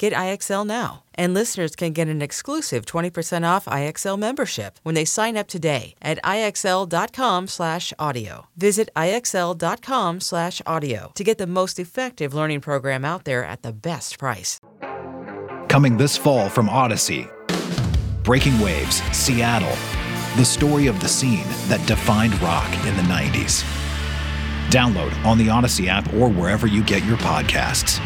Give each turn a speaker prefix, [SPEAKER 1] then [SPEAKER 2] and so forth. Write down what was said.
[SPEAKER 1] Get IXL now. And listeners can get an exclusive 20% off IXL membership when they sign up today at IXL.com/audio. Visit IXL.com/audio to get the most effective learning program out there at the best price.
[SPEAKER 2] Coming this fall from Odyssey. Breaking Waves, Seattle. The story of the scene that defined rock in the 90s. Download on the Odyssey app or wherever you get your podcasts.